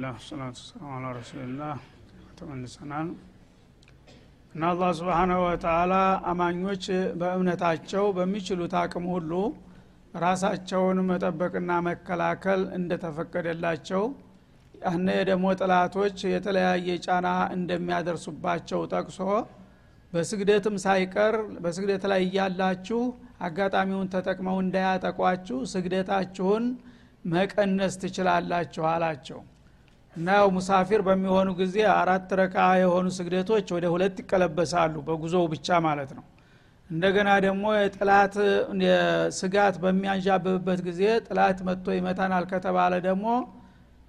አልሐምዱሊላህ ሰላቱ ሰላም አላ ረሱልላህ ተመልሰናል። እና አላህ ስብሓናሁ ወተአላ አማኞች በእምነታቸው በሚችሉት አቅም ሁሉ ራሳቸውን መጠበቅና መከላከል እንደተፈቀደላቸው ያነ ደግሞ ጥላቶች የተለያየ ጫና እንደሚያደርሱባቸው ጠቅሶ በስግደትም ሳይቀር በስግደት ላይ እያላችሁ አጋጣሚውን ተጠቅመው እንዳያጠቋችሁ ስግደታችሁን መቀነስ ትችላላችሁ አላቸው እና ያው ሙሳፊር በሚሆኑ ጊዜ አራት ረካ የሆኑ ስግደቶች ወደ ሁለት ይቀለበሳሉ በጉዞው ብቻ ማለት ነው። እንደገና ደግሞ የጥላት ስጋት በሚያንዣብብበት ጊዜ ጥላት መጥቶ ይመታናል ከተባለ ደግሞ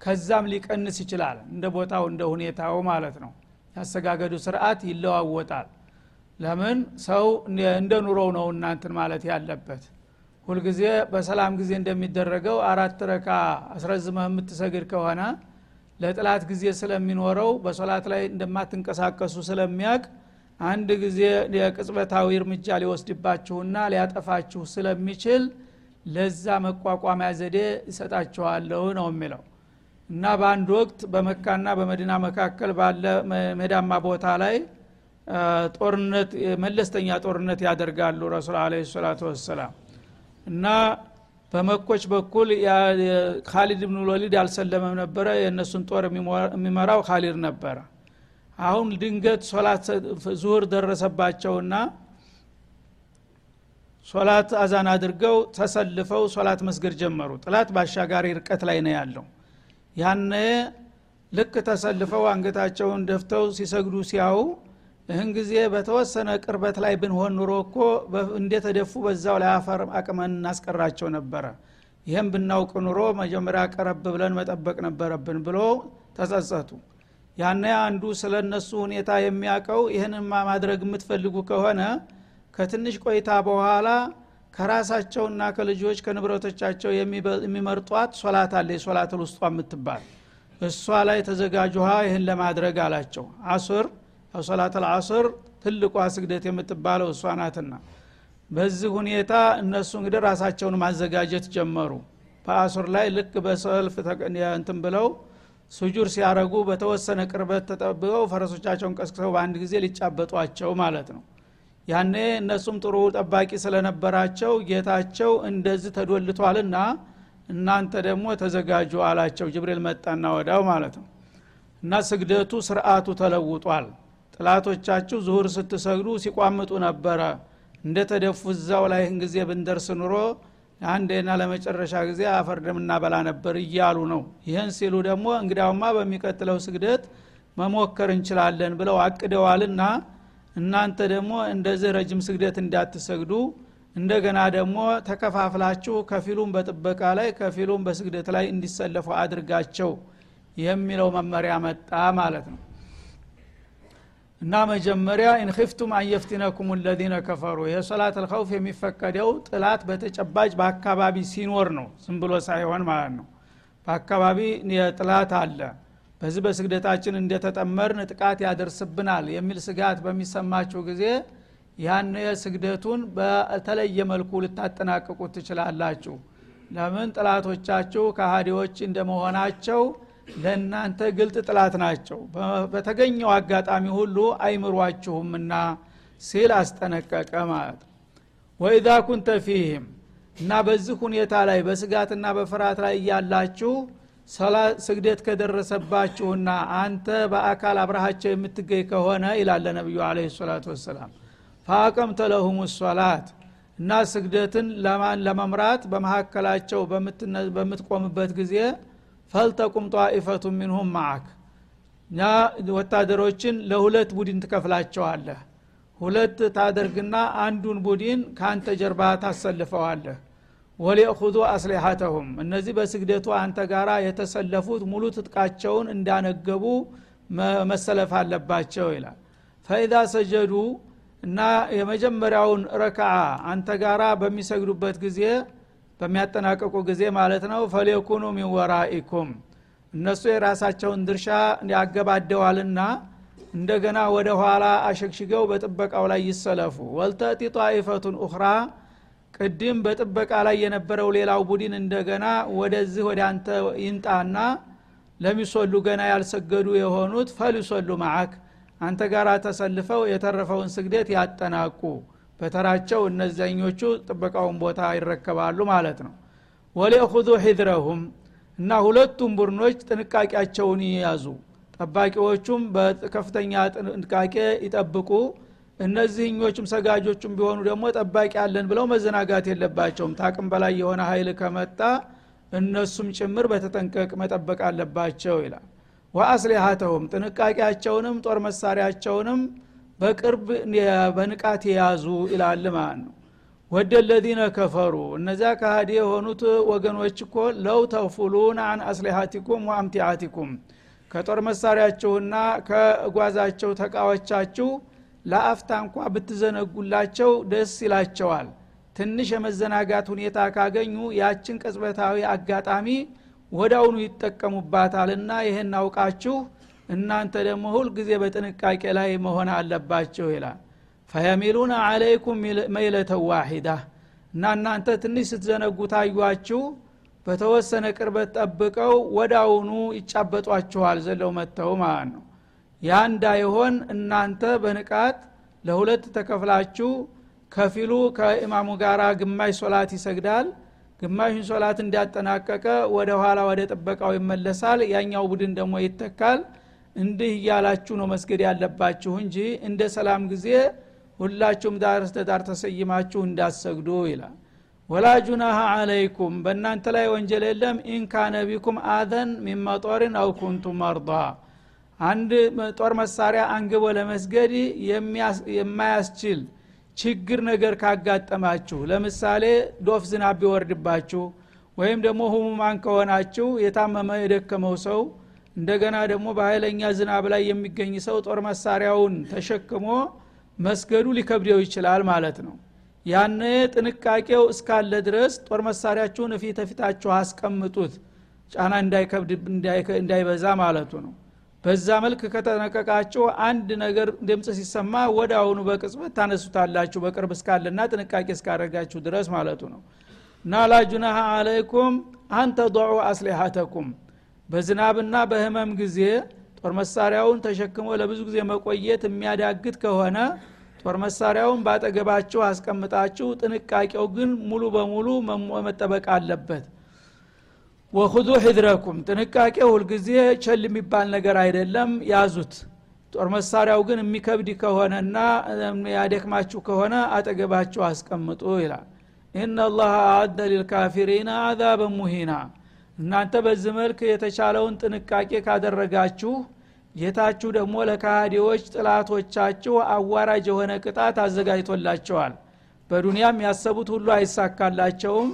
ከዛም ሊቀንስ ይችላል እንደ ቦታው እንደ ሁኔታው ማለት ነው። ያሰጋገዱ ስርዓት ይለዋወጣል። ለምን? ሰው እንደ ኑሮው ነው እናንትን ማለት ያለበት። ሁልጊዜ በሰላም ጊዜ እንደሚደረገው አራት ረካ አስረዝመህ የምትሰግድ ከሆነ ለጥላት ጊዜ ስለሚኖረው በሶላት ላይ እንደማትንቀሳቀሱ ስለሚያቅ አንድ ጊዜ የቅጽበታዊ እርምጃ ሊወስድባችሁና ሊያጠፋችሁ ስለሚችል ለዛ መቋቋሚያ ዘዴ ይሰጣችኋለሁ ነው የሚለው። እና በአንድ ወቅት በመካና በመዲና መካከል ባለ ሜዳማ ቦታ ላይ ጦርነት መለስተኛ ጦርነት ያደርጋሉ ረሱል አለ ሰላቱ ወሰላም። እና በመኮች በኩል ካሊድ ብን ወሊድ ያልሰለመም ነበረ። የእነሱን ጦር የሚመራው ካሊድ ነበረ። አሁን ድንገት ሶላት ዙሁር ደረሰባቸውና ሶላት አዛን አድርገው ተሰልፈው ሶላት መስገድ ጀመሩ። ጥላት በአሻጋሪ ርቀት ላይ ነው ያለው። ያነ ልክ ተሰልፈው አንገታቸውን ደፍተው ሲሰግዱ ሲያው ይህን ጊዜ በተወሰነ ቅርበት ላይ ብንሆን ኑሮ እኮ እንደተደፉ በዛው ላይ አፈር አቅመን እናስቀራቸው ነበረ። ይህም ብናውቅ ኑሮ መጀመሪያ ቀረብ ብለን መጠበቅ ነበረብን ብሎ ተጸጸቱ። ያነ አንዱ ስለ እነሱ ሁኔታ የሚያውቀው ይህንማ ማድረግ የምትፈልጉ ከሆነ ከትንሽ ቆይታ በኋላ ከራሳቸውና ከልጆች ከንብረቶቻቸው የሚመርጧት ሶላት አለ የሶላት ውስጧ የምትባል። እሷ ላይ ተዘጋጁሃ ይህን ለማድረግ አላቸው። አሱር ሶላት አልአስር ትልቋ ስግደት የምትባለው እሷ ናትና በዚህ ሁኔታ እነሱ እንግዲህ ራሳቸውን ማዘጋጀት ጀመሩ። በአሱር ላይ ልክ በሰልፍ እንትን ብለው ሱጁር ሲያረጉ በተወሰነ ቅርበት ተጠብቀው ፈረሶቻቸውን ቀስቅሰው በአንድ ጊዜ ሊጫበጧቸው ማለት ነው። ያኔ እነሱም ጥሩ ጠባቂ ስለነበራቸው ጌታቸው እንደዚህ ተዶልቷልና እናንተ ደግሞ ተዘጋጁ አላቸው። ጅብሪል መጣና ወዳው ማለት ነው። እና ስግደቱ ስርአቱ ተለውጧል ጥላቶቻችሁ ዙሁር ስትሰግዱ ሲቋምጡ ነበረ። እንደ ተደፉ እዛው ላይ ይህን ጊዜ ብንደርስ ኑሮ አንዴና ለመጨረሻ ጊዜ አፈር ደም እናበላ ነበር እያሉ ነው። ይህን ሲሉ ደግሞ እንግዲያውማ በሚቀጥለው ስግደት መሞከር እንችላለን ብለው አቅደዋልና እናንተ ደግሞ እንደዚህ ረጅም ስግደት እንዳትሰግዱ እንደገና ደግሞ ተከፋፍላችሁ ከፊሉም በጥበቃ ላይ ከፊሉም በስግደት ላይ እንዲሰለፉ አድርጋቸው የሚለው መመሪያ መጣ ማለት ነው እና መጀመሪያ ኢንክፍቱም አንየፍቲነኩም ለዚነ ከፈሩ። የሶላት አልኸውፍ የሚፈቀደው ጥላት በተጨባጭ በአካባቢ ሲኖር ነው። ዝም ብሎ ሳይሆን ማለት ነው። በአካባቢ ጥላት አለ። በዚህ በስግደታችን እንደተጠመርን ጥቃት ያደርስብናል የሚል ስጋት በሚሰማችሁ ጊዜ ያን ስግደቱን በተለየ መልኩ ልታጠናቅቁ ትችላላችሁ። ለምን? ጥላቶቻችሁ ከሃዲዎች እንደመሆናቸው ለእናንተ ግልጥ ጥላት ናቸው። በተገኘው አጋጣሚ ሁሉ አይምሯችሁምና ሲል አስጠነቀቀ ማለት ወኢዛ ኩንተ ፊህም እና በዚህ ሁኔታ ላይ በስጋትና በፍርሃት ላይ እያላችሁ ስግደት ከደረሰባችሁና አንተ በአካል አብረሃቸው የምትገኝ ከሆነ ይላለ ነቢዩ አለ ሰላቱ ወሰላም። ፈአቀምተ ለሁም ሶላት እና ስግደትን ለመምራት በመካከላቸው በምትቆምበት ጊዜ ፈልተቁም ጧኢፈቱ ሚንሁም ማዓክ እና ወታደሮችን ለሁለት ቡድን ትከፍላቸዋለህ። ሁለት ታደርግና አንዱን ቡድን ከአንተ ጀርባ ታሰልፈዋለህ። ወሊእኹዙ አስሊሐተሁም። እነዚህ በስግደቱ አንተ ጋራ የተሰለፉት ሙሉ ትጥቃቸውን እንዳነገቡ መሰለፍ አለባቸው ይላል። ፈኢዛ ሰጀዱ እና የመጀመሪያውን ረክዓ አንተ ጋራ በሚሰግዱበት ጊዜ በሚያጠናቀቁ ጊዜ ማለት ነው። ፈሌኩኑ ሚን እነሱ የራሳቸውን ድርሻ ያገባደዋልና እንደገና ወደ ኋላ አሸግሽገው በጥበቃው ላይ ይሰለፉ። ወልተእቲ ጣኢፈቱን ኡኽራ ቅድም በጥበቃ ላይ የነበረው ሌላው ቡድን እንደገና ወደዚህ ወደ አንተ ይንጣና ለሚሶሉ ገና ያልሰገዱ የሆኑት ፈሊሶሉ ማዓክ አንተ ጋር ተሰልፈው የተረፈውን ስግደት ያጠናቁ በተራቸው እነዚኞቹ ጥበቃውን ቦታ ይረከባሉ ማለት ነው። ወሊእኹዙ ሒድረሁም እና ሁለቱም ቡድኖች ጥንቃቄያቸውን ይያዙ። ጠባቂዎቹም በከፍተኛ ጥንቃቄ ይጠብቁ። እነዚህኞቹም ሰጋጆቹም ቢሆኑ ደግሞ ጠባቂ አለን ብለው መዘናጋት የለባቸውም። ታቅም በላይ የሆነ ኃይል ከመጣ እነሱም ጭምር በተጠንቀቅ መጠበቅ አለባቸው ይላል። ወአስሊሃተሁም ጥንቃቄያቸውንም ጦር መሳሪያቸውንም በቅርብ በንቃት የያዙ ይላል ማለት ነው። ወደ ለዚነ ከፈሩ። እነዚያ ከሃዲ የሆኑት ወገኖች እኮ ለው ተፉሉን አን አስሊሃቲኩም ወአምቲዓቲኩም ከጦር መሳሪያችሁና ከእጓዛቸው ተቃዎቻችሁ ለአፍታ እንኳ ብትዘነጉላቸው ደስ ይላቸዋል። ትንሽ የመዘናጋት ሁኔታ ካገኙ ያችን ቅጽበታዊ አጋጣሚ ወዳውኑ ይጠቀሙባታልና ይህን አውቃችሁ እናንተ ደግሞ ሁልጊዜ በጥንቃቄ ላይ መሆን አለባቸው ይላል። ፈየሚሉነ አለይኩም መይለተ ዋሂዳ እና እናንተ ትንሽ ስትዘነጉ ታዩችሁ በተወሰነ ቅርበት ጠብቀው ወዳውኑ ይጫበጧችኋል ዘለው መጥተው ማለት ነው። ያ እንዳይሆን እናንተ በንቃት ለሁለት ተከፍላችሁ ከፊሉ ከኢማሙ ጋር ግማሽ ሶላት ይሰግዳል ግማሹን ሶላት እንዲያጠናቀቀ ወደ ኋላ ወደ ጥበቃው ይመለሳል ያኛው ቡድን ደግሞ ይተካል እንዲህ እያላችሁ ነው መስገድ ያለባችሁ እንጂ እንደ ሰላም ጊዜ ሁላችሁም ዳር ስተዳር ተሰይማችሁ እንዳሰግዱ ይላል። ወላ ጁናሃ አለይኩም በእናንተ ላይ ወንጀል የለም። ኢንካነ ቢኩም አዘን ሚን መጦርን አው ኩንቱም መርዳ አንድ ጦር መሳሪያ አንግቦ ለመስገድ የማያስችል ችግር ነገር ካጋጠማችሁ ለምሳሌ ዶፍ ዝናብ ቢወርድባችሁ ወይም ደግሞ ህሙማን ከሆናችሁ የታመመ የደከመው ሰው እንደገና ደግሞ በኃይለኛ ዝናብ ላይ የሚገኝ ሰው ጦር መሳሪያውን ተሸክሞ መስገዱ ሊከብደው ይችላል ማለት ነው። ያነ ጥንቃቄው እስካለ ድረስ ጦር መሳሪያችሁን እፊት ፊታችሁ አስቀምጡት። ጫና እንዳይከብድ እንዳይበዛ ማለቱ ነው። በዛ መልክ ከተነቀቃችሁ አንድ ነገር ድምፅ ሲሰማ ወደ አሁኑ በቅጽበት ታነሱታላችሁ በቅርብ እስካለና ጥንቃቄ እስካደረጋችሁ ድረስ ማለቱ ነው። እና ላጁናሃ አለይኩም አንተ ضዑ አስሊሐተኩም በዝናብና በህመም ጊዜ ጦር መሳሪያውን ተሸክሞ ለብዙ ጊዜ መቆየት የሚያዳግት ከሆነ ጦር መሳሪያውን ባጠገባችሁ አስቀምጣችሁ ጥንቃቄው ግን ሙሉ በሙሉ መጠበቅ አለበት። ወኹዙ ሂድረኩም ጥንቃቄ ሁልጊዜ ቸል የሚባል ነገር አይደለም ያዙት። ጦር መሳሪያው ግን የሚከብድ ከሆነና ያደክማችሁ ከሆነ አጠገባችሁ አስቀምጡ ይላል። ኢናላህ አአደ ሊልካፊሪና አዛበን ሙሂና እናንተ በዚህ መልክ የተቻለውን ጥንቃቄ ካደረጋችሁ ጌታችሁ ደግሞ ለካሃዲዎች ጥላቶቻችሁ አዋራጅ የሆነ ቅጣት አዘጋጅቶላቸዋል። በዱንያም ያሰቡት ሁሉ አይሳካላቸውም።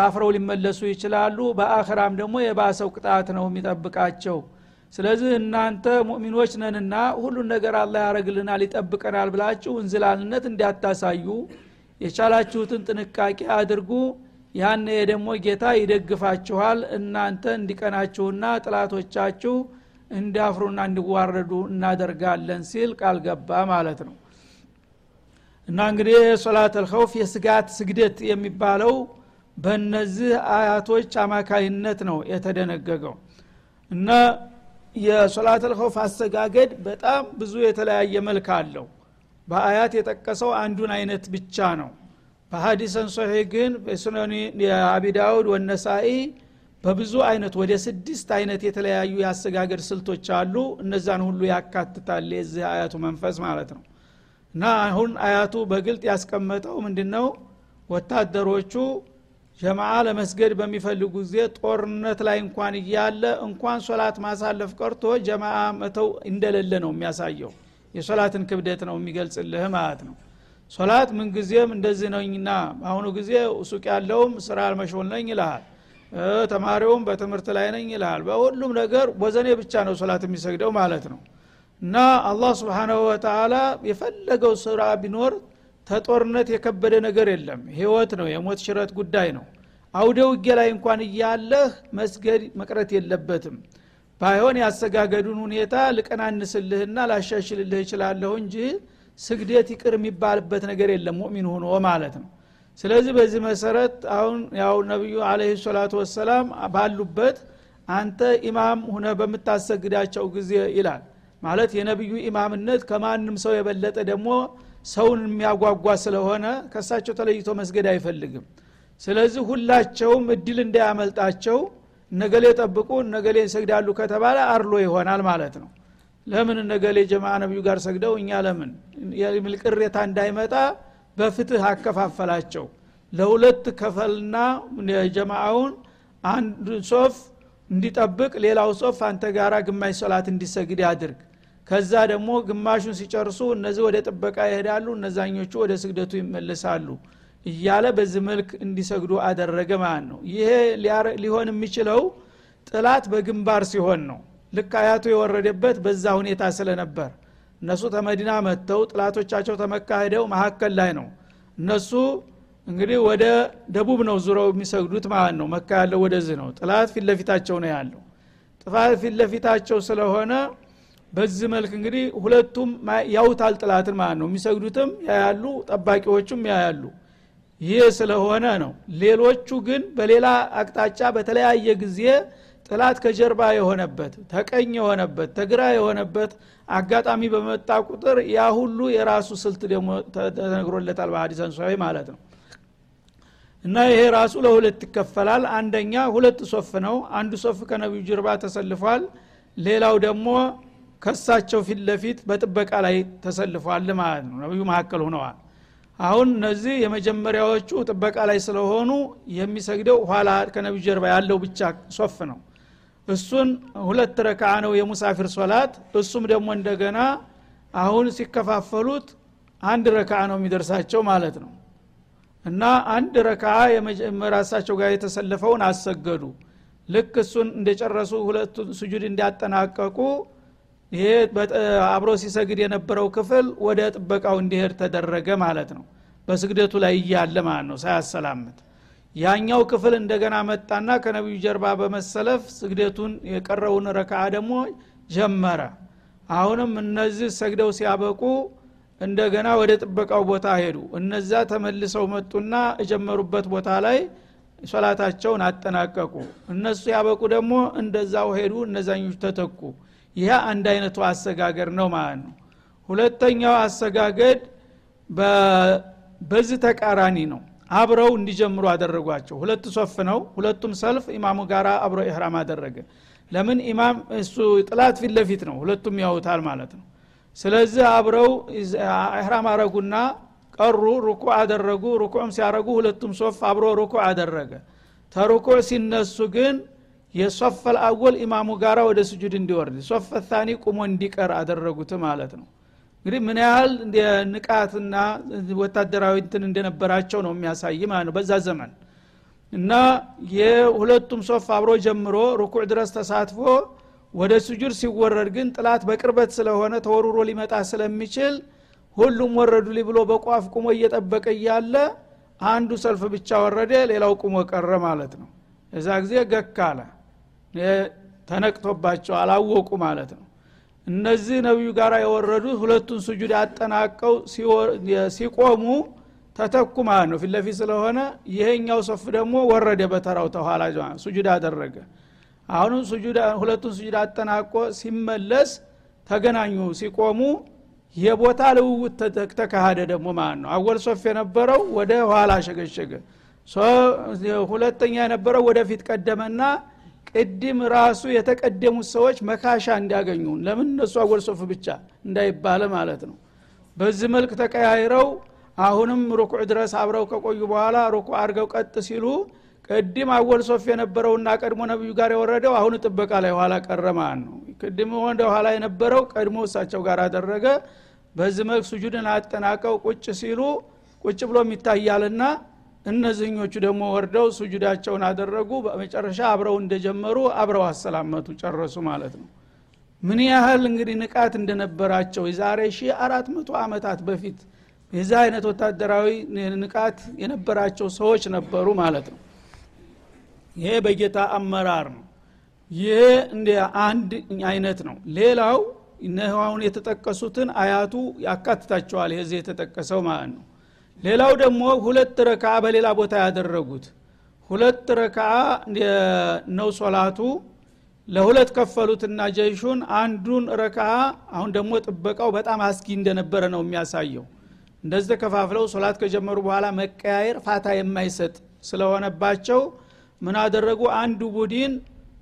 አፍረው ሊመለሱ ይችላሉ። በአኽራም ደግሞ የባሰው ቅጣት ነው የሚጠብቃቸው። ስለዚህ እናንተ ሙእሚኖች ነንና ሁሉን ነገር አላ ያደረግልናል ይጠብቀናል ብላችሁ እንዝላልነት እንዲያታሳዩ የቻላችሁትን ጥንቃቄ አድርጉ ያነ ደግሞ ጌታ ይደግፋችኋል እናንተ እንዲቀናችሁና ጥላቶቻችሁ እንዲያፍሩና እንዲዋረዱ እናደርጋለን ሲል ቃል ገባ ማለት ነው። እና እንግዲህ የሶላት አልኸውፍ የስጋት ስግደት የሚባለው በእነዚህ አያቶች አማካይነት ነው የተደነገገው። እና የሶላት አልኸውፍ አሰጋገድ በጣም ብዙ የተለያየ መልክ አለው። በአያት የጠቀሰው አንዱን አይነት ብቻ ነው በሀዲሰን ሶሄ ግን በሱነኒ የአቢ ዳውድ ወነሳኢ በብዙ አይነት ወደ ስድስት አይነት የተለያዩ የአሰጋገድ ስልቶች አሉ። እነዛን ሁሉ ያካትታል የዚህ አያቱ መንፈስ ማለት ነው። እና አሁን አያቱ በግልጥ ያስቀመጠው ምንድነው? ወታደሮቹ ጀማዓ ለመስገድ በሚፈልጉ ጊዜ ጦርነት ላይ እንኳን እያለ እንኳን ሶላት ማሳለፍ ቀርቶ ጀማዓ መተው እንደሌለ ነው የሚያሳየው። የሶላትን ክብደት ነው የሚገልጽልህ ማለት ነው ሶላት ምንጊዜም እንደዚህ ነኝና በአሁኑ ጊዜ ሱቅ ያለውም ስራ አልመሾል ነኝ ይልሃል ተማሪውም በትምህርት ላይ ነኝ ይልሃል በሁሉም ነገር ወዘኔ ብቻ ነው ሶላት የሚሰግደው ማለት ነው። እና አላህ ስብሓናሁ ወተላ የፈለገው ስራ ቢኖር ተጦርነት የከበደ ነገር የለም። ህይወት ነው የሞት ሽረት ጉዳይ ነው። አውደ ውጌ ላይ እንኳን እያለህ መስገድ መቅረት የለበትም። ባይሆን ያሰጋገዱን ሁኔታ ልቀናንስልህና ላሻሽልልህ ይችላለሁ እንጂ ስግደት ይቅር የሚባልበት ነገር የለም ሙእሚን ሆኖ ማለት ነው። ስለዚህ በዚህ መሰረት አሁን ያው ነቢዩ አለህ ሰላቱ ወሰላም ባሉበት አንተ ኢማም ሁነ በምታሰግዳቸው ጊዜ ይላል። ማለት የነቢዩ ኢማምነት ከማንም ሰው የበለጠ ደግሞ ሰውን የሚያጓጓ ስለሆነ ከሳቸው ተለይቶ መስገድ አይፈልግም። ስለዚህ ሁላቸውም እድል እንዳያመልጣቸው ነገሌ ጠብቁ ነገሌ ይሰግዳሉ ከተባለ አርሎ ይሆናል ማለት ነው ለምን ነገሌ ጀማ ነቢዩ ጋር ሰግደው እኛ ለምን? የሚል ቅሬታ እንዳይመጣ በፍትህ አከፋፈላቸው። ለሁለት ከፈልና ጀማአውን አንድ ሶፍ እንዲጠብቅ ሌላው ሶፍ አንተ ጋራ ግማሽ ሶላት እንዲሰግድ ያድርግ። ከዛ ደግሞ ግማሹን ሲጨርሱ እነዚህ ወደ ጥበቃ ይሄዳሉ እነዛኞቹ ወደ ስግደቱ ይመልሳሉ እያለ በዚህ መልክ እንዲሰግዱ አደረገ ማለት ነው። ይሄ ሊሆን የሚችለው ጥላት በግንባር ሲሆን ነው ልክ አያቱ የወረደበት በዛ ሁኔታ ስለነበር። እነሱ ተመዲና መጥተው ጥላቶቻቸው ተመካሄደው መካከል ላይ ነው። እነሱ እንግዲህ ወደ ደቡብ ነው ዙረው የሚሰግዱት ማለት ነው። መካ ያለው ወደዚህ ነው። ጥላት ፊት ነው ያለው። ጥፋት ፊት ስለሆነ በዚህ መልክ እንግዲህ ሁለቱም ያውታል ጥላትን ማለት ነው። የሚሰግዱትም ያያሉ ጠባቂዎቹም ያያሉ። ይህ ስለሆነ ነው። ሌሎቹ ግን በሌላ አቅጣጫ በተለያየ ጊዜ ጥላት ከጀርባ የሆነበት ተቀኝ የሆነበት ተግራ የሆነበት አጋጣሚ በመጣ ቁጥር ያ ሁሉ የራሱ ስልት ደግሞ ተነግሮለታል በሀዲሰን ሶሂ ማለት ነው። እና ይሄ ራሱ ለሁለት ይከፈላል። አንደኛ ሁለት ሶፍ ነው። አንዱ ሶፍ ከነቢዩ ጀርባ ተሰልፏል። ሌላው ደግሞ ከሳቸው ፊት ለፊት በጥበቃ ላይ ተሰልፏል ማለት ነው። ነቢዩ መካከል ሆነዋል። አሁን እነዚህ የመጀመሪያዎቹ ጥበቃ ላይ ስለሆኑ የሚሰግደው ኋላ ከነቢዩ ጀርባ ያለው ብቻ ሶፍ ነው እሱን ሁለት ረካ ነው የሙሳፊር ሶላት። እሱም ደግሞ እንደገና አሁን ሲከፋፈሉት አንድ ረካ ነው የሚደርሳቸው ማለት ነው። እና አንድ ረካ ራሳቸው ጋር የተሰለፈውን አሰገዱ። ልክ እሱን እንደጨረሱ ሁለቱ ስጁድ እንዲያጠናቀቁ ይሄ አብሮ ሲሰግድ የነበረው ክፍል ወደ ጥበቃው እንዲሄድ ተደረገ ማለት ነው። በስግደቱ ላይ እያለ ማለት ነው ሳያሰላምት ያኛው ክፍል እንደገና መጣና ከነቢዩ ጀርባ በመሰለፍ ስግደቱን የቀረውን ረካ ደግሞ ጀመረ። አሁንም እነዚህ ሰግደው ሲያበቁ እንደገና ወደ ጥበቃው ቦታ ሄዱ። እነዛ ተመልሰው መጡና የጀመሩበት ቦታ ላይ ሶላታቸውን አጠናቀቁ። እነሱ ያበቁ ደግሞ እንደዛው ሄዱ እነዛኞች ተተኩ። ይህ አንድ አይነቱ አሰጋገር ነው ማለት ነው። ሁለተኛው አሰጋገድ በዚህ ተቃራኒ ነው አብረው እንዲጀምሩ አደረጓቸው። ሁለት ሶፍ ነው። ሁለቱም ሰልፍ ኢማሙ ጋር አብሮ ኢህራም አደረገ። ለምን? ኢማም እሱ ጥላት ፊት ለፊት ነው። ሁለቱም ያውታል ማለት ነው። ስለዚህ አብረው ኢህራም አረጉና ቀሩ ሩኩ አደረጉ። ሩኩዕም ሲያረጉ ሁለቱም ሶፍ አብሮ ሩኩ አደረገ። ተሩኩዕ ሲነሱ ግን የሶፈል አወል ኢማሙ ጋራ ወደ ስጁድ እንዲወርድ ሶፈ ታኒ ቁሞ እንዲቀር አደረጉት ማለት ነው እንግዲህ ምን ያህል ንቃትና ወታደራዊ እንትን እንደነበራቸው ነው የሚያሳይ ማለት ነው በዛ ዘመን። እና የሁለቱም ሶፍ አብሮ ጀምሮ ሩኩዕ ድረስ ተሳትፎ ወደ ስጁድ ሲወረድ ግን ጥላት በቅርበት ስለሆነ ተወርሮ ሊመጣ ስለሚችል ሁሉም ወረዱ ሊ ብሎ በቋፍ ቁሞ እየጠበቀ እያለ አንዱ ሰልፍ ብቻ ወረደ ሌላው ቁሞ ቀረ ማለት ነው። እዛ ጊዜ ገካለ ተነቅቶባቸው አላወቁ ማለት ነው እነዚህ ነቢዩ ጋር የወረዱት ሁለቱን ስጁድ አጠናቀው ሲቆሙ ተተኩ ማለት ነው። ፊት ስለሆነ ይሄኛው ሶፍ ደግሞ ወረደ በተራው ተኋላ ሱጁድ አደረገ። አሁንም ሁለቱን ስጁድ አጠናቆ ሲመለስ ተገናኙ። ሲቆሙ የቦታ ልውውጥ ተካሃደ ደግሞ ማለት ነው። አወል ሶፍ የነበረው ወደ ኋላ ሸገሸገ። ሁለተኛ የነበረው ወደፊት ቀደመና ቅድም ራሱ የተቀደሙት ሰዎች መካሻ እንዲያገኙ ለምን እነሱ አወል ብቻ እንዳይባለ ማለት ነው። በዚህ መልክ ተቀያይረው አሁንም ሩኩዕ ድረስ አብረው ከቆዩ በኋላ ሩኩዕ አድርገው ቀጥ ሲሉ ቅድም አወል ሶፍ የነበረውና ቀድሞ ነቢዩ ጋር የወረደው አሁን ጥበቃ ላይ ኋላ ቀረ ነው። ቅድም ወደ ኋላ የነበረው ቀድሞ እሳቸው ጋር አደረገ። በዚህ መልክ ሱጁድን አጠናቀው ቁጭ ሲሉ ቁጭ ብሎ ይታያልና እነዚህኞቹ ደግሞ ወርደው ሱጁዳቸውን አደረጉ። በመጨረሻ አብረው እንደጀመሩ አብረው አሰላመቱ ጨረሱ ማለት ነው። ምን ያህል እንግዲህ ንቃት እንደነበራቸው የዛሬ ሺ አራት መቶ ዓመታት በፊት የዚህ አይነት ወታደራዊ ንቃት የነበራቸው ሰዎች ነበሩ ማለት ነው። ይሄ በጌታ አመራር ነው። ይሄ እንደ አንድ አይነት ነው። ሌላው እነሁን የተጠቀሱትን አያቱ ያካትታቸዋል። ይሄ የተጠቀሰው ማለት ነው ሌላው ደግሞ ሁለት ረካ በሌላ ቦታ ያደረጉት። ሁለት ረካ ነው ሶላቱ። ለሁለት ከፈሉትና ጀይሹን አንዱን ረካ አሁን ደግሞ ጥበቃው በጣም አስጊ እንደነበረ ነው የሚያሳየው። እንደዚህ ተከፋፍለው ሶላት ከጀመሩ በኋላ መቀያየር ፋታ የማይሰጥ ስለሆነባቸው ምን አደረጉ? አንዱ ቡድን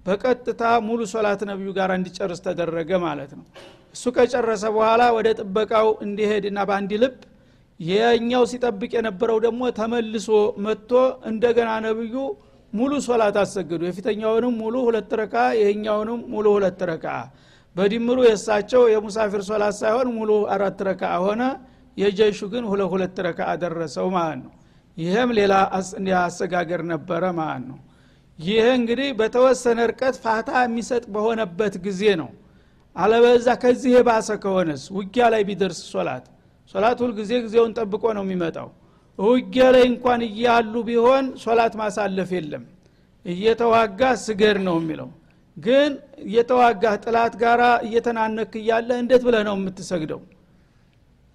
በቀጥታ ሙሉ ሶላት ነቢዩ ጋር እንዲጨርስ ተደረገ ማለት ነው። እሱ ከጨረሰ በኋላ ወደ ጥበቃው እንዲሄድና በአንድ ልብ የኛው ሲጠብቅ የነበረው ደግሞ ተመልሶ መጥቶ እንደገና ነብዩ ሙሉ ሶላት አሰገዱ። የፊተኛውንም ሙሉ ሁለት ረካ ይሄኛውንም ሙሉ ሁለት ረካ በድምሩ የእሳቸው የሙሳፊር ሶላት ሳይሆን ሙሉ አራት ረካ ሆነ። የጀሹ ግን ሁለ ሁለት ረካ አደረሰው ማለት ነው። ይህም ሌላ አሰጋገር ነበረ ማለት ነው። ይህ እንግዲህ በተወሰነ እርቀት ፋታ የሚሰጥ በሆነበት ጊዜ ነው። አለበዛ ከዚህ የባሰ ከሆነስ ውጊያ ላይ ቢደርስ ሶላት ሶላት ሁልጊዜ ጊዜውን ጠብቆ ነው የሚመጣው። ውጊያ ላይ እንኳን እያሉ ቢሆን ሶላት ማሳለፍ የለም። እየተዋጋ ስገድ ነው የሚለው። ግን እየተዋጋ ጥላት ጋር እየተናነክ እያለ እንዴት ብለህ ነው የምትሰግደው?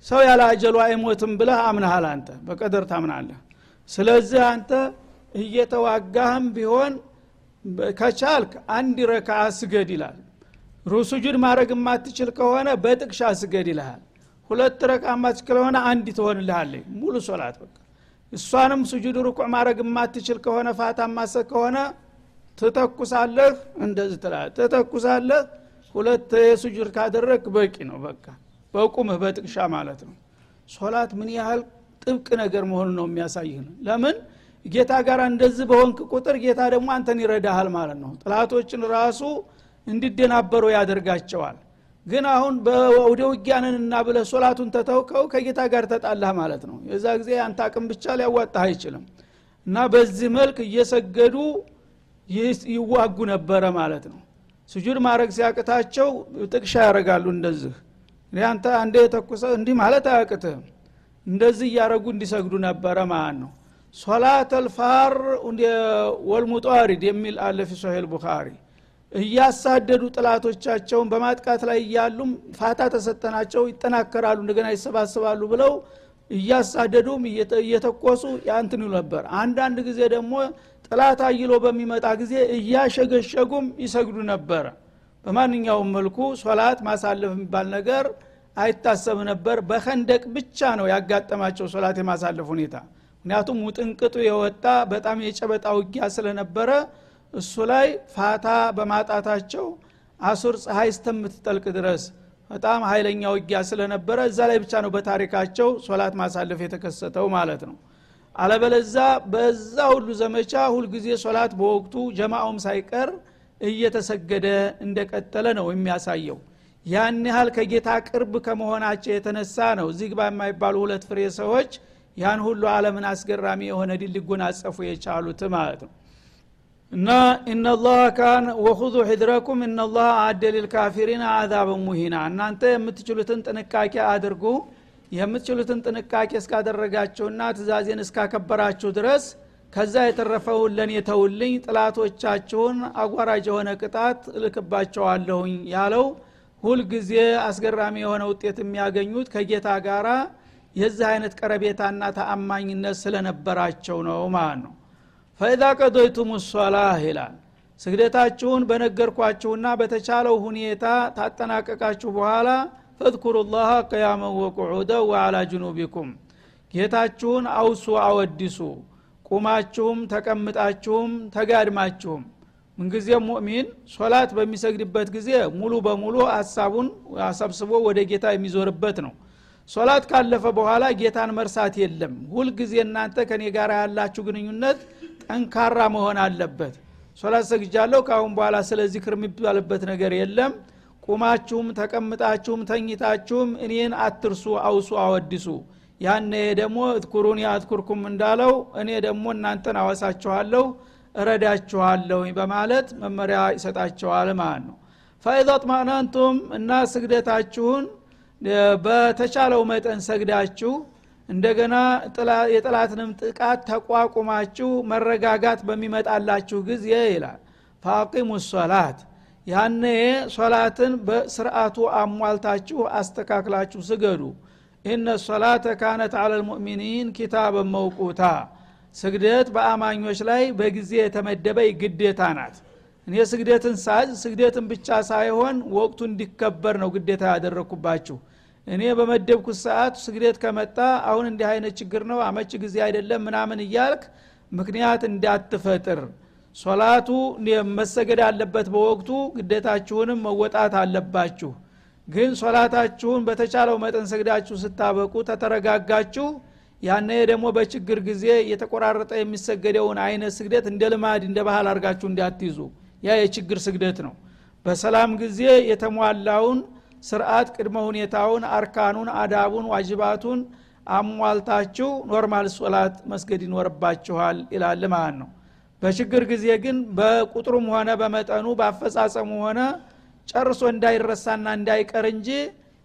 ሰው ያለ አጀሉ አይሞትም ብለህ አምናሃል አንተ። በቀደር ታምናለህ። ስለዚህ አንተ እየተዋጋህም ቢሆን ከቻልክ አንድ ረክዓ ስገድ ይላል። ሩሱጁድ ማድረግ የማትችል ከሆነ በጥቅሻ ስገድ ይልሃል ሁለት ረካ ማትችል ከሆነ አንድ ትሆንልሃለች። ሙሉ ሶላት በቃ። እሷንም ስጁድ ሩኩዕ ማድረግ የማትችል ከሆነ ፋታ ማሰብ ከሆነ ትተኩሳለህ እንደዚህ ትላል ትተኩሳለህ ሁለት የሱጁድ ካደረግ በቂ ነው በቃ። በቁምህ በጥቅሻ ማለት ነው። ሶላት ምን ያህል ጥብቅ ነገር መሆኑ ነው የሚያሳይህ ነው። ለምን? ጌታ ጋር እንደዚህ በሆንክ ቁጥር ጌታ ደግሞ አንተን ይረዳሃል ማለት ነው። ጥላቶችን ራሱ እንዲደናበሩ ያደርጋቸዋል ግን አሁን ወደ ውጊያንንና ብለ ሶላቱን ተተውከው ከጌታ ጋር ተጣላህ ማለት ነው። የዛ ጊዜ አንተ አቅም ብቻ ሊያዋጣህ አይችልም። እና በዚህ መልክ እየሰገዱ ይዋጉ ነበረ ማለት ነው። ስጁድ ማድረግ ሲያቅታቸው ጥቅሻ ያደረጋሉ እንደዚህ። አንተ አንዴ የተኩሰ እንዲህ ማለት አያቅትህም። እንደዚህ እያረጉ እንዲሰግዱ ነበረ ማለት ነው። ሶላት አልፋር ወልሙጧሪድ የሚል አለ ፊ ሶሄል ቡኻሪ እያሳደዱ ጥላቶቻቸውን በማጥቃት ላይ እያሉም ፋታ ተሰጠናቸው ይጠናከራሉ እንደገና ይሰባስባሉ ብለው እያሳደዱም እየተኮሱ ያንትኑ ነበር። አንዳንድ ጊዜ ደግሞ ጥላት አይሎ በሚመጣ ጊዜ እያሸገሸጉም ይሰግዱ ነበረ በማንኛውም መልኩ ሶላት ማሳለፍ የሚባል ነገር አይታሰብ ነበር። በከንደቅ ብቻ ነው ያጋጠማቸው ሶላት የማሳለፍ ሁኔታ። ምክንያቱም ውጥንቅጡ የወጣ በጣም የጨበጣ ውጊያ ስለነበረ እሱ ላይ ፋታ በማጣታቸው አሱር ፀሐይ እስተምትጠልቅ ድረስ በጣም ኃይለኛ ውጊያ ስለነበረ እዛ ላይ ብቻ ነው በታሪካቸው ሶላት ማሳለፍ የተከሰተው ማለት ነው። አለበለዛ በዛ ሁሉ ዘመቻ ሁልጊዜ ሶላት በወቅቱ ጀማአውም ሳይቀር እየተሰገደ እንደቀጠለ ነው የሚያሳየው። ያን ያህል ከጌታ ቅርብ ከመሆናቸው የተነሳ ነው እዚህ የማይባሉ ሁለት ፍሬ ሰዎች ያን ሁሉ አለምን አስገራሚ የሆነ ድል ሊጎናጸፉ የቻሉት ማለት ነው እና ኢናላህ ካን ወኹዙ ሒድረኩም ኢናላህ አደ ሊልካፊሪን አዛበን ሙሂና። እናንተ የምትችሉትን ጥንቃቄ አድርጉ። የምትችሉትን ጥንቃቄ እስካደረጋችሁና ትእዛዜን እስካከበራችሁ ድረስ ከዛ የተረፈውን ለእኔ ተውልኝ ጥላቶቻችሁን አጓራጅ የሆነ ቅጣት እልክባቸዋለሁኝ ያለው ሁልጊዜ አስገራሚ የሆነ ውጤት የሚያገኙት ከጌታ ጋራ የዚህ አይነት ቀረቤታና ተአማኝነት ስለነበራቸው ነው ማለት ነው ፈኢዛ ቀዶይቱም ሶላህ ይላል። ስግደታችሁን በነገርኳችሁና በተቻለው ሁኔታ ታጠናቀቃችሁ በኋላ ፈዝኩሩ ላህ ቅያመን ወቁዑደ ወአላ ጅኑቢኩም። ጌታችሁን አውሱ አወድሱ። ቁማችሁም ተቀምጣችሁም ተጋድማችሁም። ምንጊዜም ሙእሚን ሶላት በሚሰግድበት ጊዜ ሙሉ በሙሉ ሀሳቡን አሰብስቦ ወደ ጌታ የሚዞርበት ነው። ሶላት ካለፈ በኋላ ጌታን መርሳት የለም። ሁልጊዜ እናንተ ከኔ ጋር ያላችሁ ግንኙነት ጠንካራ መሆን አለበት። ሶላት ሰግጃለሁ ከአሁን በኋላ ስለዚህ ክር የሚባልበት ነገር የለም። ቁማችሁም ተቀምጣችሁም ተኝታችሁም እኔን አትርሱ አውሱ አወድሱ። ያነ ደግሞ እትኩሩን ያትኩርኩም እንዳለው እኔ ደግሞ እናንተን አወሳችኋለሁ እረዳችኋለሁ በማለት መመሪያ ይሰጣቸዋል ማለት ነው። ፈኢዛ ጥማናንቱም እና ስግደታችሁን በተቻለው መጠን ሰግዳችሁ እንደገና የጥላትንም ጥቃት ተቋቁማችሁ መረጋጋት በሚመጣላችሁ ጊዜ ይላል። ፋቂሙ ሶላት። ያነ ሶላትን በስርአቱ አሟልታችሁ አስተካክላችሁ ስገዱ። ኢነ ሶላተ ካነት አለ ልሙእሚኒን ኪታበን መውቁታ። ስግደት በአማኞች ላይ በጊዜ የተመደበ ግዴታ ናት። እኔ ስግደትን ሳዝ ስግደትን ብቻ ሳይሆን ወቅቱ እንዲከበር ነው ግዴታ ያደረግኩባችሁ እኔ በመደብኩት ሰዓት ስግደት ከመጣ አሁን እንዲህ አይነት ችግር ነው አመች ጊዜ አይደለም ምናምን እያልክ ምክንያት እንዳትፈጥር። ሶላቱ መሰገድ አለበት በወቅቱ ግዴታችሁንም መወጣት አለባችሁ። ግን ሶላታችሁን በተቻለው መጠን ሰግዳችሁ ስታበቁ ተተረጋጋችሁ። ያነ ደግሞ በችግር ጊዜ የተቆራረጠ የሚሰገደውን አይነት ስግደት እንደ ልማድ እንደ ባህል አድርጋችሁ እንዳትይዙ። ያ የችግር ስግደት ነው። በሰላም ጊዜ የተሟላውን ስርዓት ቅድመ ሁኔታውን አርካኑን አዳቡን ዋጅባቱን አሟልታችሁ normal ሶላት መስገድ ይኖርባችኋል ይላል ማለት ነው። በችግር ጊዜ ግን በቁጥሩም ሆነ በመጠኑ በአፈጻጸሙ ሆነ ጨርሶ እንዳይረሳና እንዳይቀር እንጂ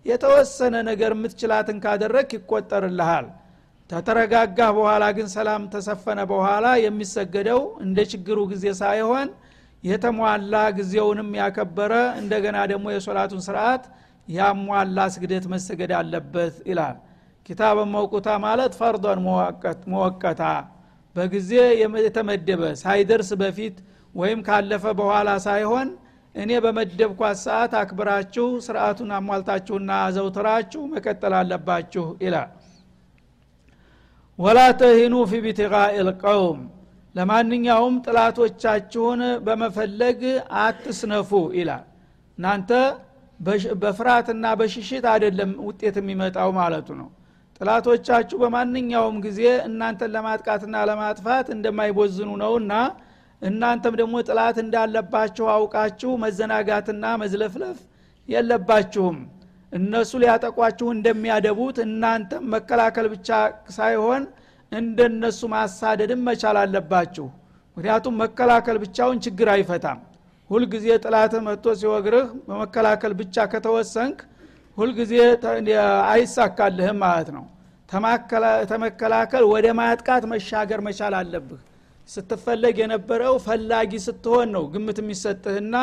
የተወሰነ ነገር የምትችላትን ካደረግ ይቆጠርልሃል። ተተረጋጋህ በኋላ ግን ሰላም ተሰፈነ በኋላ የሚሰገደው እንደ ችግሩ ጊዜ ሳይሆን የተሟላ ጊዜውንም ያከበረ እንደገና ደግሞ የሶላቱን ስርዓት ያሟላ ስግደት መሰገድ አለበት ይላል። ኪታብ መውቁታ ማለት ፈርዶን መወቀታ። በጊዜ የተመደበ ሳይደርስ በፊት ወይም ካለፈ በኋላ ሳይሆን እኔ በመደብኳት ሰዓት አክብራችሁ ስርአቱን አሟልታችሁና አዘውትራችሁ መቀጠል አለባችሁ ይላል። ወላ ተሂኑ ፊ ቢትቃኢ ልቀውም ለማንኛውም ጥላቶቻችሁን በመፈለግ አትስነፉ ይላል። እናንተ በፍርሃትና በሽሽት አይደለም ውጤት የሚመጣው ማለቱ ነው። ጥላቶቻችሁ በማንኛውም ጊዜ እናንተን ለማጥቃትና ለማጥፋት እንደማይቦዝኑ ነውና እናንተም ደግሞ ጥላት እንዳለባችሁ አውቃችሁ መዘናጋትና መዝለፍለፍ የለባችሁም። እነሱ ሊያጠቋችሁ እንደሚያደቡት እናንተም መከላከል ብቻ ሳይሆን እንደነሱ ማሳደድም መቻል አለባችሁ። ምክንያቱም መከላከል ብቻውን ችግር አይፈታም ሁልጊዜ ጥላት መጥቶ ሲወግርህ በመከላከል ብቻ ከተወሰንክ ሁልጊዜ አይሳካልህም ማለት ነው። ተመከላከል ወደ ማጥቃት መሻገር መቻል አለብህ። ስትፈለግ የነበረው ፈላጊ ስትሆን ነው ግምት የሚሰጥህና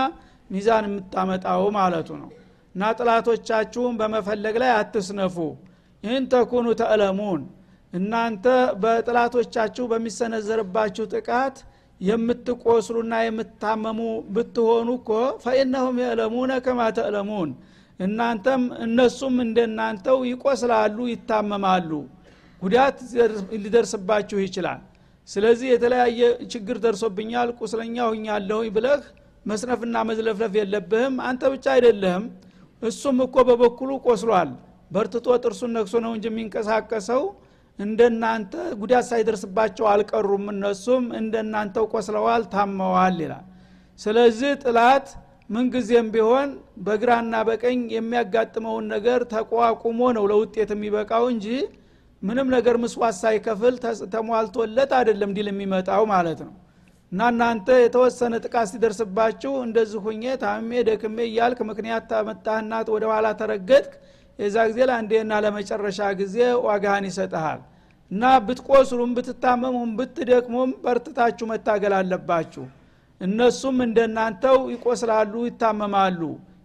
ሚዛን የምታመጣው ማለቱ ነው። እና ጥላቶቻችሁን በመፈለግ ላይ አትስነፉ። ይህን ተኩኑ ተዕለሙን። እናንተ በጥላቶቻችሁ በሚሰነዘርባችሁ ጥቃት የምትቆስሉና የምታመሙ ብትሆኑ እኮ ፈኢነሁም የዕለሙነ ከማ ተዕለሙን። እናንተም እነሱም እንደናንተው ይቆስላሉ ይታመማሉ። ጉዳት ሊደርስባችሁ ይችላል። ስለዚህ የተለያየ ችግር ደርሶብኛል ቁስለኛ ሁኛለሁኝ ብለህ መስነፍና መዝለፍለፍ የለብህም። አንተ ብቻ አይደለህም። እሱም እኮ በበኩሉ ቆስሏል። በርትቶ ጥርሱን ነክሶ ነው እንጂ የሚንቀሳቀሰው እንደናንተ ጉዳት ሳይደርስባቸው አልቀሩም እነሱም እንደናንተው ቆስለዋል ታመዋል ይላል። ስለዚህ ጥላት ምንጊዜም ቢሆን በግራና በቀኝ የሚያጋጥመውን ነገር ተቋቁሞ ነው ለውጤት የሚበቃው እንጂ ምንም ነገር ምስዋት ሳይከፍል ተሟልቶለት አይደለም ዲል የሚመጣው ማለት ነው። እና እናንተ የተወሰነ ጥቃት ሲደርስባችሁ እንደዚህ ሁኜ ታሜ ደክሜ እያልክ ምክንያት ታመጣህና ወደ ኋላ ተረገጥክ የዛ ጊዜ ለአንዴና ለመጨረሻ ጊዜ ዋጋህን ይሰጠሃል እና ብትቆስሉም ብትታመሙም ብትደክሙም በርትታችሁ መታገል አለባችሁ። እነሱም እንደናንተው ይቆስላሉ ይታመማሉ።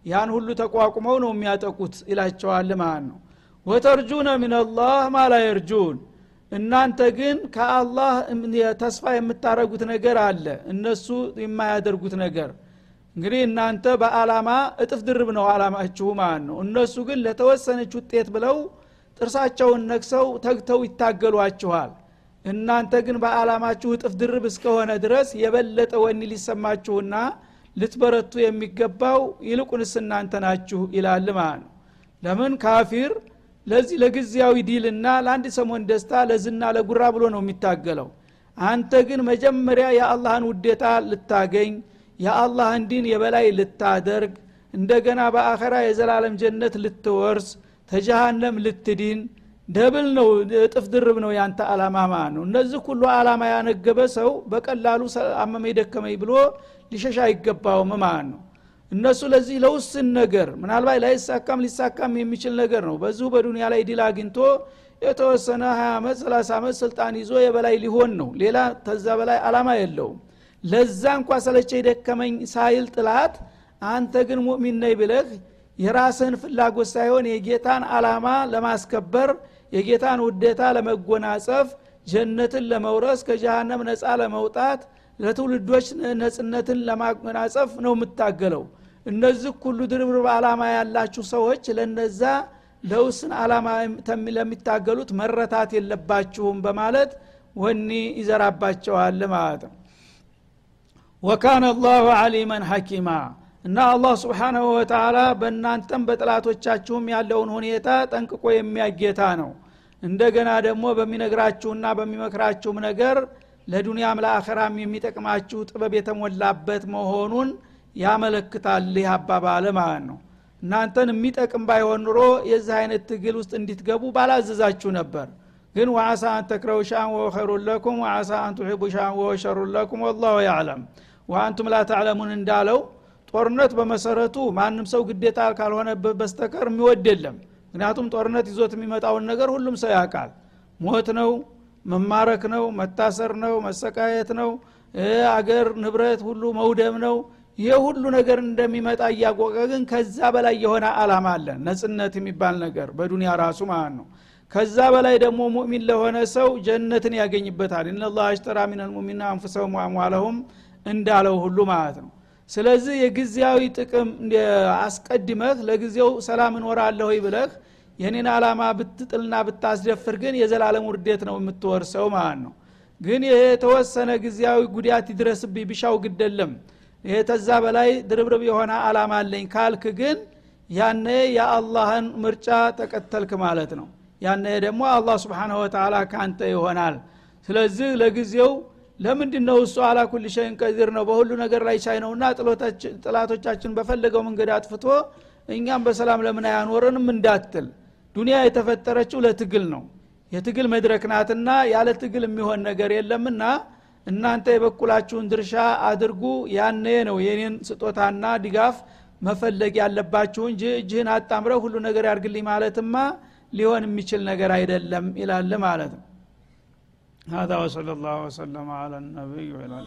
ያን ሁሉ ተቋቁመው ነው የሚያጠቁት ይላቸዋል ማለት ነው። ወተርጁነ ሚንላህ ማላ እናንተ ግን ከአላህ ተስፋ የምታረጉት ነገር አለ። እነሱ የማያደርጉት ነገር እንግዲህ እናንተ በአላማ እጥፍ ድርብ ነው አላማችሁ ማለት ነው። እነሱ ግን ለተወሰነች ውጤት ብለው ጥርሳቸውን ነክሰው ተግተው ይታገሏችኋል። እናንተ ግን በአላማችሁ እጥፍ ድርብ እስከሆነ ድረስ የበለጠ ወኒ ሊሰማችሁና ልትበረቱ የሚገባው ይልቁንስ እናንተ ናችሁ ይላል ማለት ነው። ለምን? ካፊር ለዚህ ለጊዜያዊ ዲልና ለአንድ ሰሞን ደስታ ለዝና ለጉራ ብሎ ነው የሚታገለው። አንተ ግን መጀመሪያ የአላህን ውዴታ ልታገኝ የአላህን ዲን የበላይ ልታደርግ እንደገና በአኸራ የዘላለም ጀነት ልትወርስ ከጀሃነም ልትድን double ነው እጥፍ ድርብ ነው ያንተ አላማ ማለት ነው። እነዚህ ሁሉ አላማ ያነገበ ሰው በቀላሉ አመመኝ ደከመኝ ብሎ ሊሸሽ አይገባውም ማለት ነው። እነሱ ለዚህ ለውስን ነገር ምናልባት ላይሳካም ሊሳካም የሚችል ነገር ነው። በዚሁ በዱኒያ ላይ ድል አግኝቶ የተወሰነ 20 ዓመት 30 ዓመት ስልጣን ይዞ የበላይ ሊሆን ነው። ሌላ ተዛ በላይ አላማ የለውም ለዛ እንኳ ሰለቸ ደከመኝ ሳይል ጥላት አንተ ግን ሙእሚን ነይ ብለህ የራስህን ፍላጎት ሳይሆን የጌታን አላማ ለማስከበር የጌታን ውዴታ ለመጎናጸፍ ጀነትን ለመውረስ ከጀሃነም ነፃ ለመውጣት ለትውልዶች ነጽነትን ለማጎናጸፍ ነው የምታገለው። እነዚህ ሁሉ ድርብርብ አላማ ያላችሁ ሰዎች ለነዛ ለውስን አላማ ለሚታገሉት መረታት የለባችሁም በማለት ወኒ ይዘራባቸዋል ማለት ነው ወካነ አላሁ አሊመን ሐኪማ እና አላህ ስብሓናሁ ወተላ በእናንተም በጥላቶቻችሁም ያለውን ሁኔታ ጠንቅቆ የሚያጌታ ነው። እንደገና ደግሞ በሚነግራችሁና በሚመክራችሁም ነገር ለዱንያም ለአኸራም የሚጠቅማችሁ ጥበብ የተሞላበት መሆኑን ያመለክታል ይህ አባባለ ማለት ነው። እናንተን የሚጠቅም ባይሆን ኑሮ የዚህ አይነት ትግል ውስጥ እንዲትገቡ ባላዘዛችሁ ነበር። ግን ወአሳ አን ተክረው ሻን ወኸሩን ለኩም ወአሳ አን ቱሒቡ ሻን ወሸሩን ለኩም ወላሁ ያዕለም ወአንቱም ላ ተዕለሙን እንዳለው ጦርነት በመሰረቱ ማንም ሰው ግዴታ ካልሆነበት በስተቀር የሚወድ የለም። ምክንያቱም ጦርነት ይዞት የሚመጣውን ነገር ሁሉም ሰው ያውቃል። ሞት ነው መማረክ ነው መታሰር ነው መሰቃየት ነው አገር ንብረት ሁሉ መውደም ነው። ይህ ሁሉ ነገር እንደሚመጣ እያወቀ ግን ከዛ በላይ የሆነ አላማ አለ። ነጽነት የሚባል ነገር በዱንያ ራሱ ማለት ነው። ከዛ በላይ ደግሞ ሙእሚን ለሆነ ሰው ጀነትን ያገኝበታል። ኢነላ አሽተራ ሚን ልሙሚና አንፉሰሁም ወአምዋለሁም እንዳለው ሁሉ ማለት ነው። ስለዚህ የጊዜያዊ ጥቅም አስቀድመህ ለጊዜው ሰላም እኖራለሁ ብለህ የኔን አላማ ብትጥልና ብታስደፍር ግን የዘላለም ውርዴት ነው የምትወርሰው ማለት ነው። ግን የተወሰነ ጊዜያዊ ጉዳት ይድረስብኝ ብሻው ግደለም ይሄ ተዛ በላይ ድርብርብ የሆነ አላማ አለኝ ካልክ ግን ያነ የአላህን ምርጫ ተቀተልክ ማለት ነው። ያነ ደግሞ አላህ ስብሓንሁ ወተላ ካንተ ይሆናል። ስለዚህ ለጊዜው ለምንድን ነው እሱ አላ ኩል ሸይን ቀዲር ነው? በሁሉ ነገር ላይ ቻይ ነውና ጥላቶቻችን በፈለገው መንገድ አጥፍቶ እኛም በሰላም ለምን አያኖረንም እንዳትል። ዱንያ የተፈጠረችው ለትግል ነው። የትግል መድረክ ናትና ያለ ትግል የሚሆን ነገር የለምና እናንተ የበኩላችሁን ድርሻ አድርጉ። ያነ ነው የኔን ስጦታና ድጋፍ መፈለግ ያለባችሁ እንጂ እጅህን አጣምረ ሁሉ ነገር ያርግልኝ ማለትማ ሊሆን የሚችል ነገር አይደለም ይላል ማለት ነው هذا وصلى الله وسلم على النبي وعلى